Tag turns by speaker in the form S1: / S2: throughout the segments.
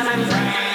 S1: and I was like,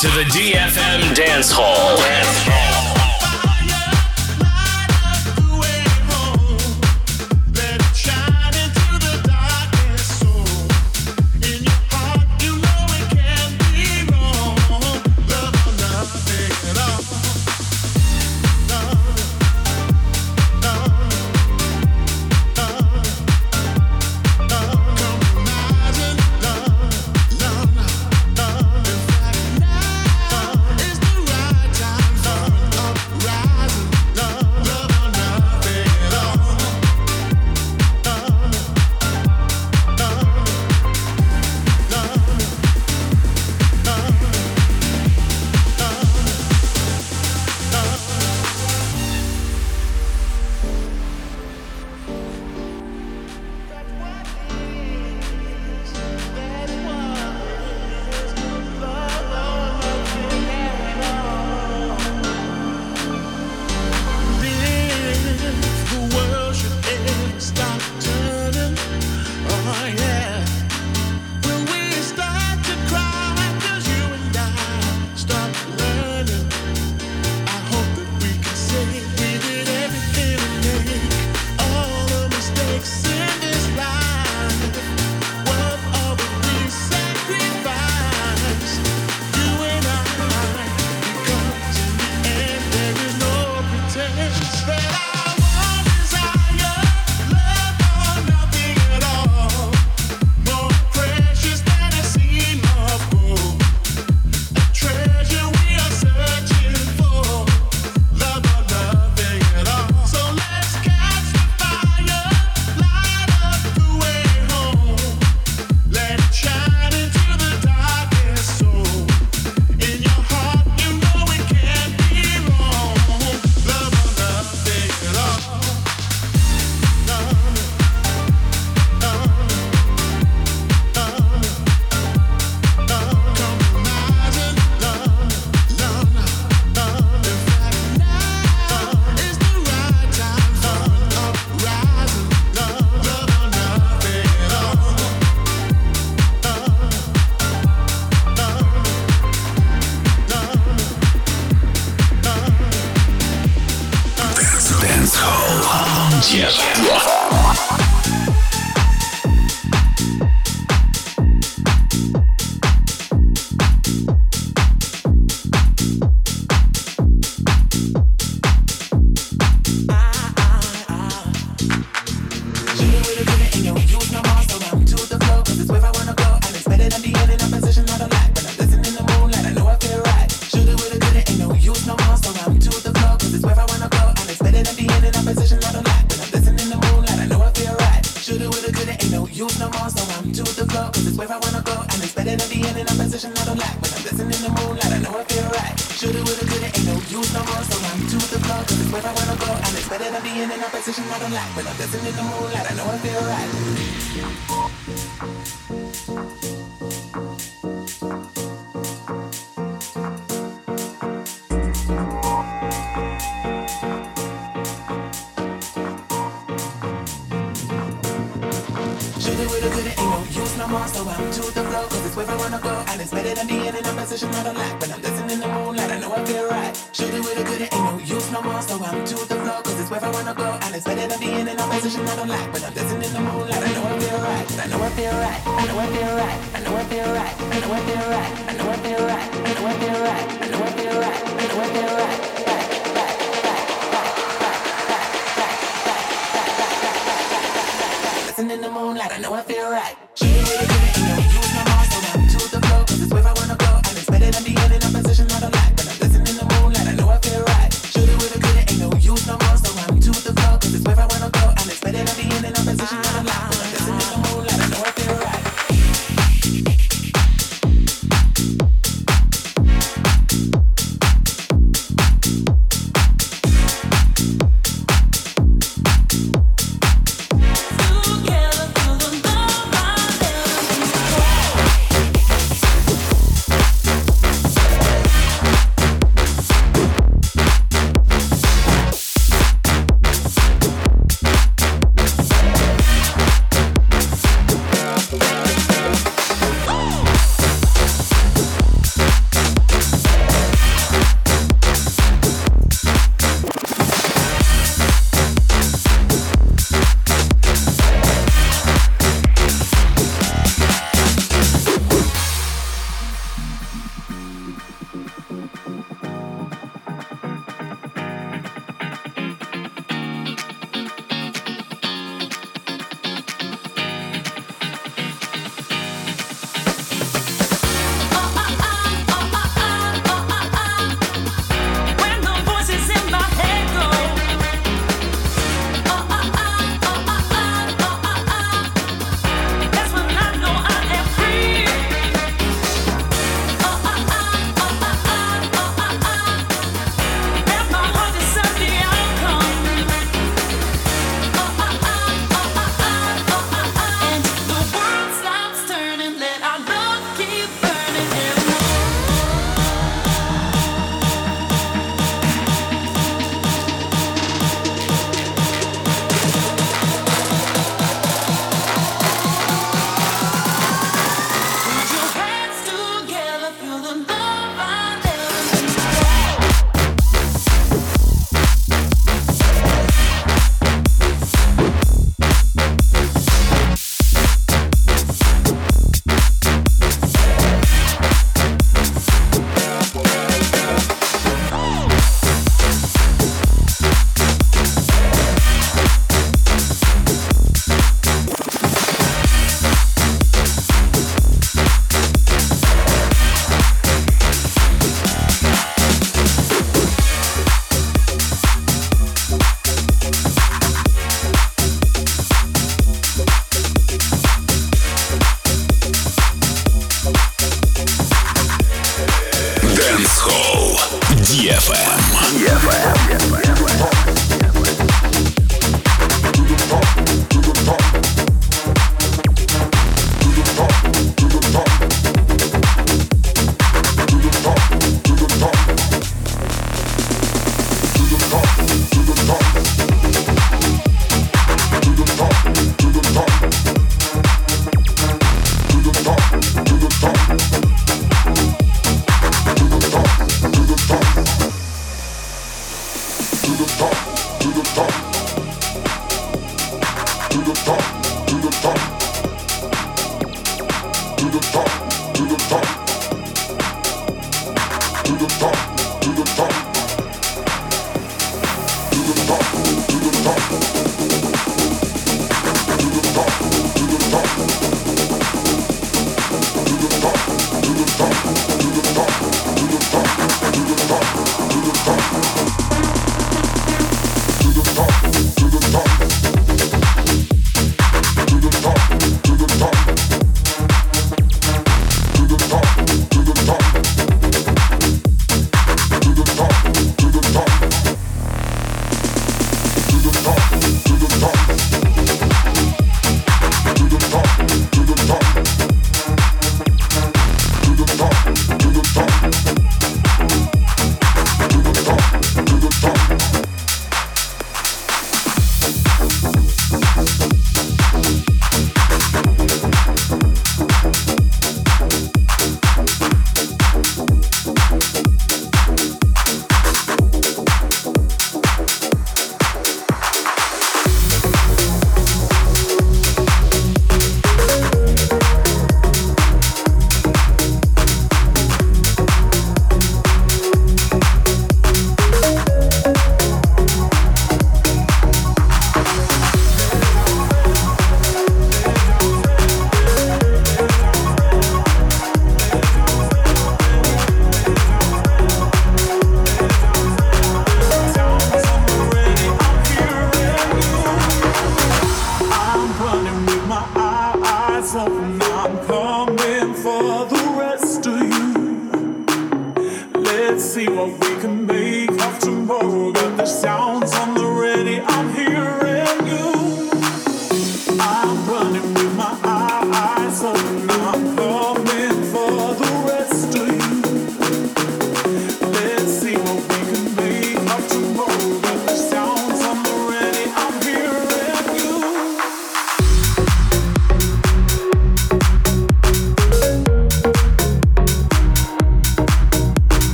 S2: to the DFM Dance Hall. Dance Hall.
S3: my message, I'm not a but I'm dancing in the moonlight. I know I feel right. Shoot it with a good, it ain't no use no more. So I'm to the floor, cause it's where I wanna go. And it's better than being in a message, I'm not a but I'm dancing in the moonlight. I know I feel right. I know I feel right. I know I feel right. I know I feel right. I know I feel right. I know I feel right. I know I feel right. I know I feel right. I know I feel right. in the moonlight, I know I feel right. She ain't really good, you know. Better than the in a position I don't like.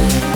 S4: Thank you.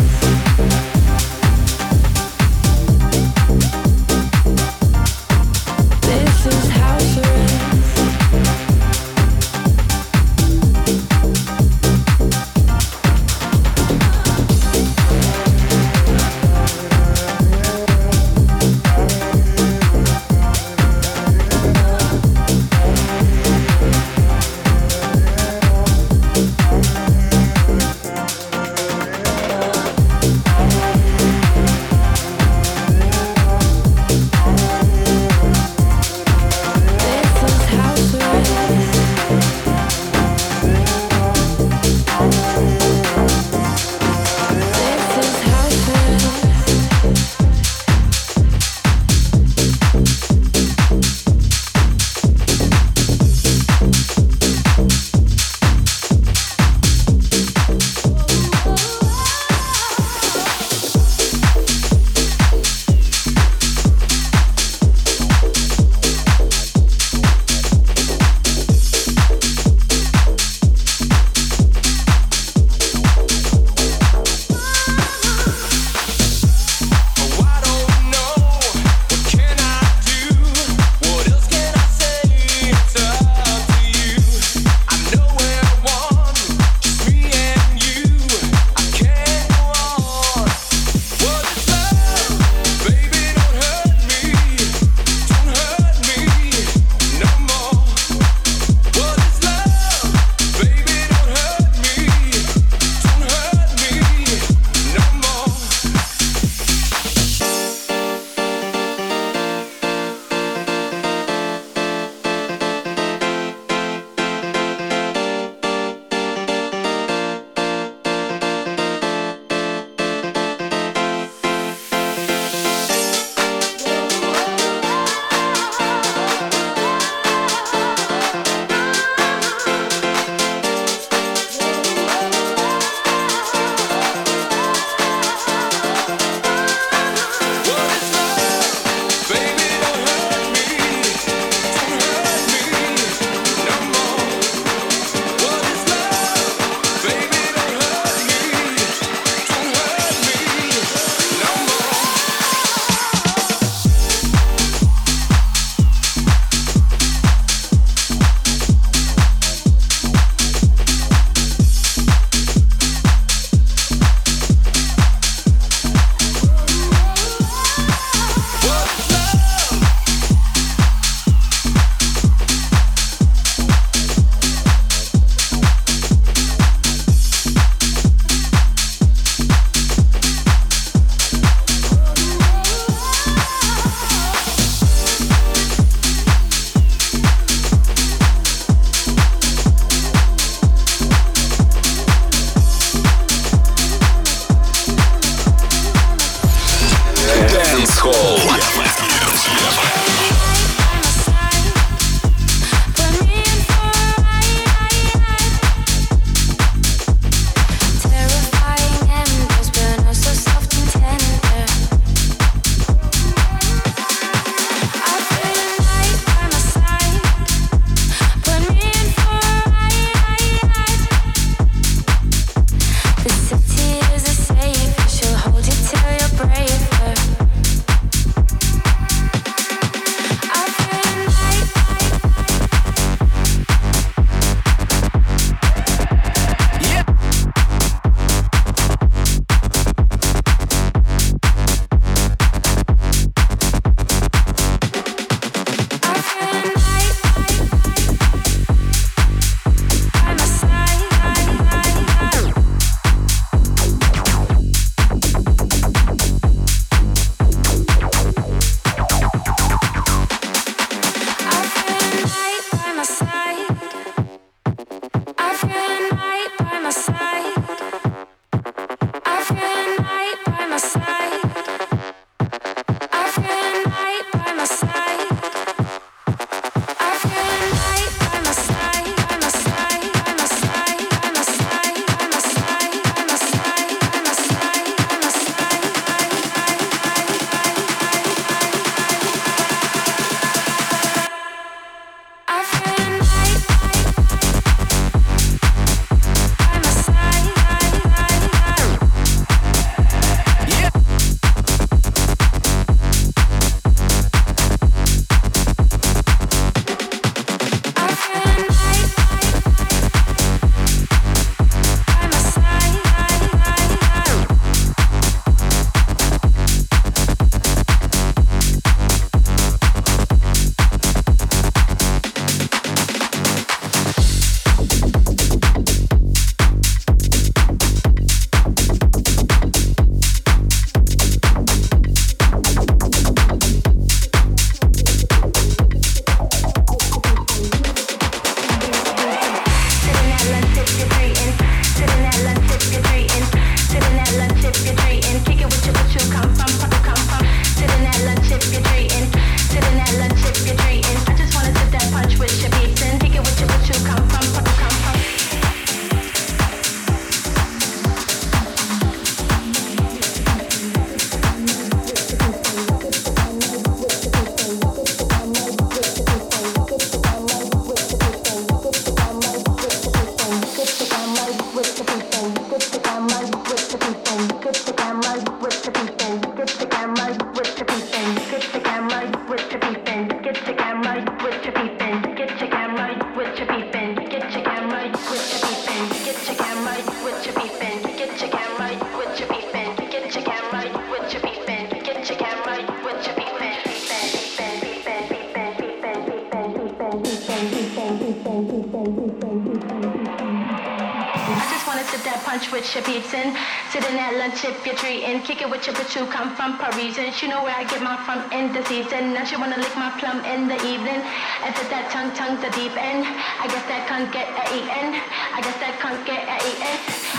S5: Season. Now she wanna lick my plum in the evening. And put that tongue, tongue the deep end. I guess that can't get a eaten. I guess that can't get a eaten.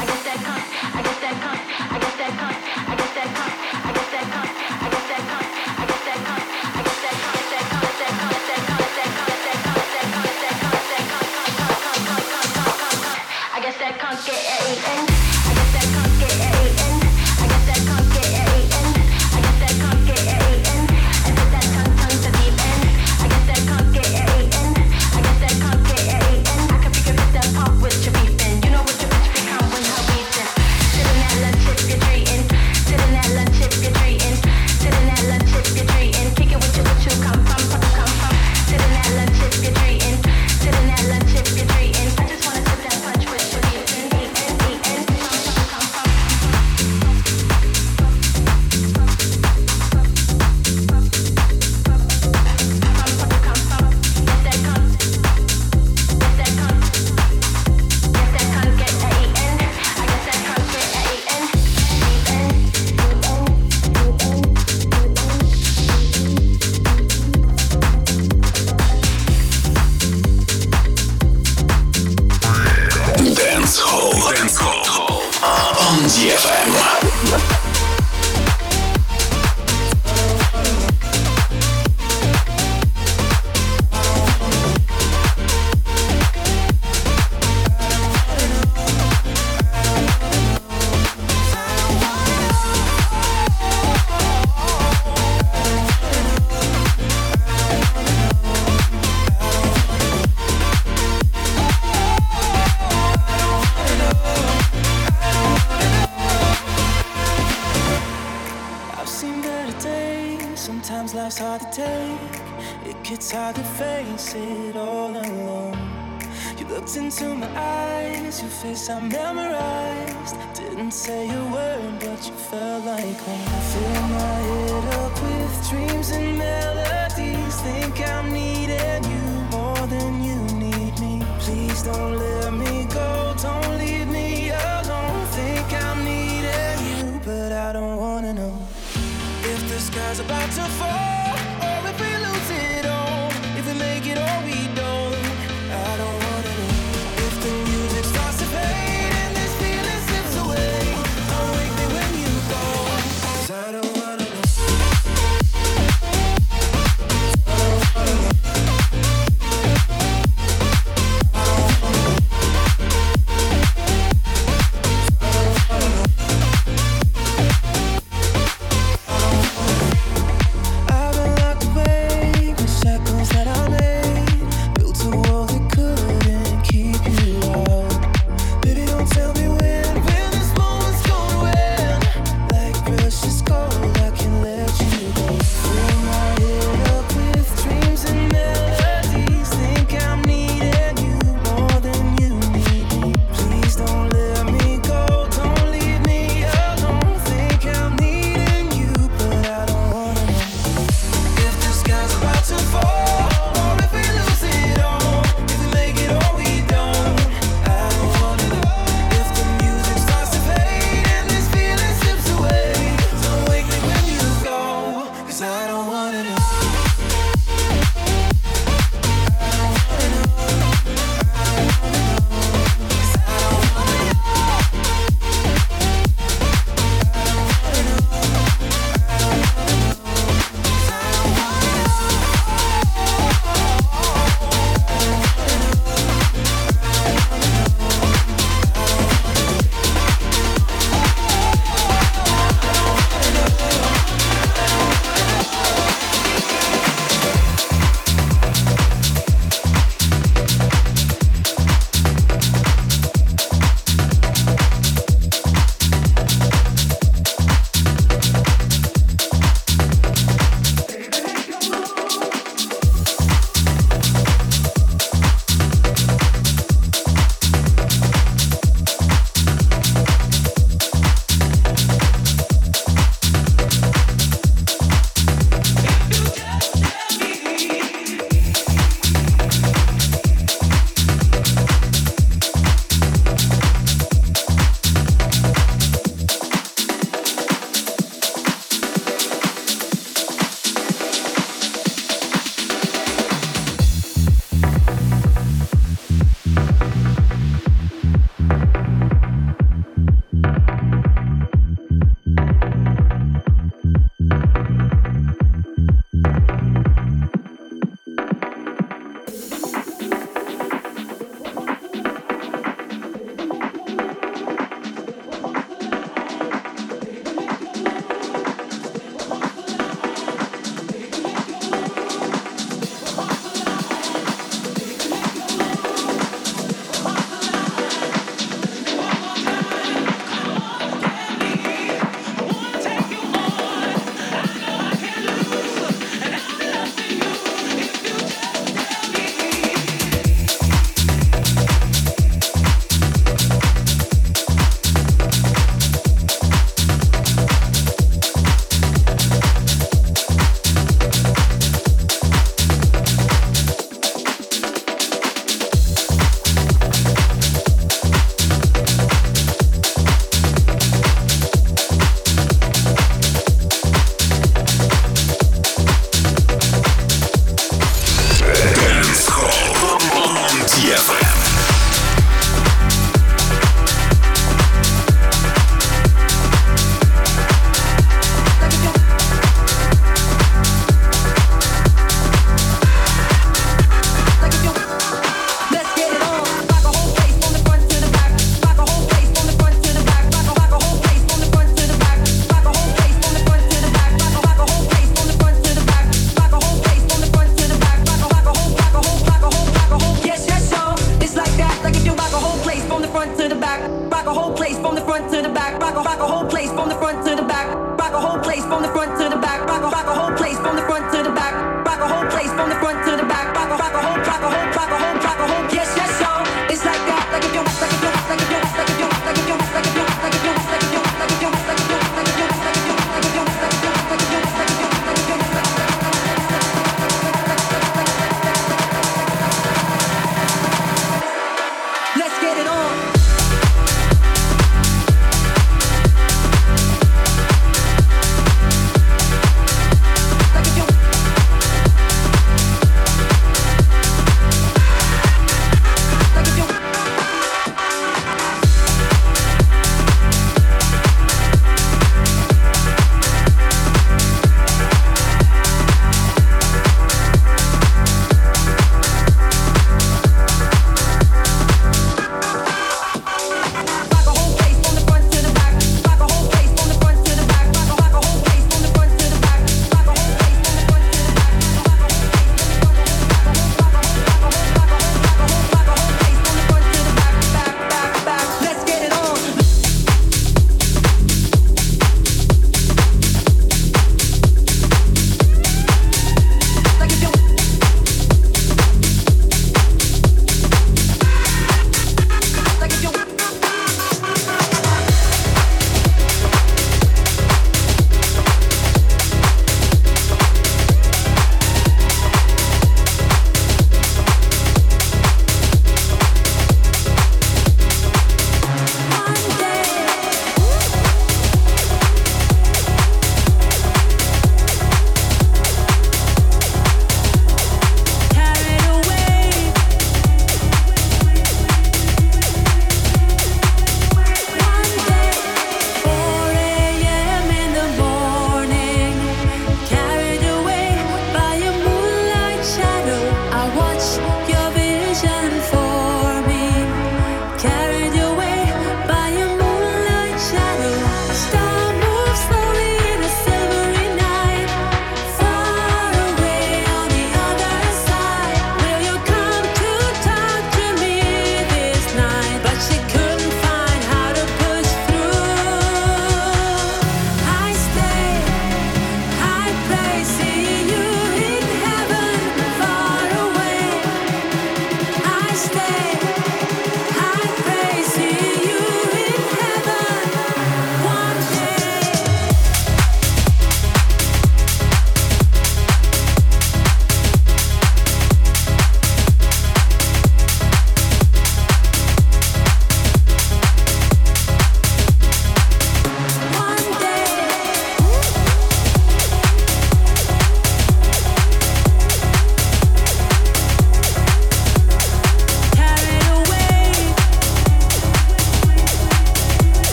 S5: I guess that can't.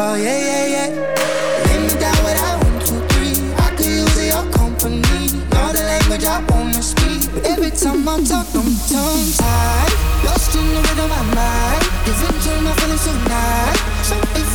S6: Oh yeah, yeah, yeah. Lay me down one, two, three. I could use your company. The language I wanna speak. But every time I tongue tied. Lost in the rhythm of my mind. Giving to my feelings tonight.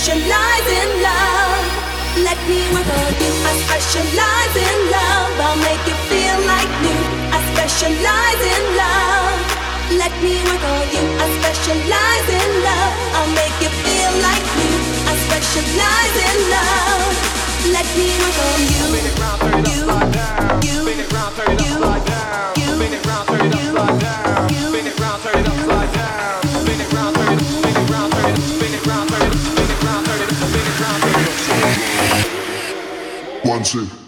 S7: specialize in love. Let me work on you. I specialize in love. I'll make you feel like new. I specialize in love. Let me work on you. I specialize in love. I'll make you feel like new. I specialize in love. Let me work on you. You. You. You. You. You. upside down. Spin
S8: it round, turn it
S7: upside down. Spin
S8: it round, turn it
S7: upside down.
S8: Johnson.